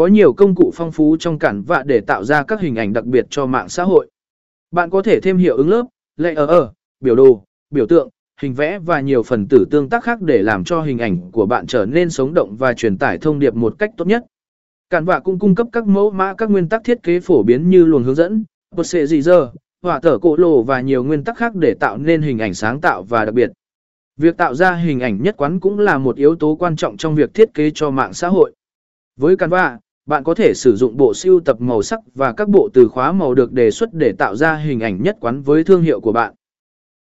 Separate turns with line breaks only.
có nhiều công cụ phong phú trong cản vạ để tạo ra các hình ảnh đặc biệt cho mạng xã hội. Bạn có thể thêm hiệu ứng lớp, lệ ở ở, biểu đồ, biểu tượng, hình vẽ và nhiều phần tử tương tác khác để làm cho hình ảnh của bạn trở nên sống động và truyền tải thông điệp một cách tốt nhất. Cản vạ cũng cung cấp các mẫu mã các nguyên tắc thiết kế phổ biến như luồng hướng dẫn, bột sệ gì giờ, hỏa tở cổ lồ và nhiều nguyên tắc khác để tạo nên hình ảnh sáng tạo và đặc biệt. Việc tạo ra hình ảnh nhất quán cũng là một yếu tố quan trọng trong việc thiết kế cho mạng xã hội. Với Canva, bạn có thể sử dụng bộ siêu tập màu sắc và các bộ từ khóa màu được đề xuất để tạo ra hình ảnh nhất quán với thương hiệu của bạn.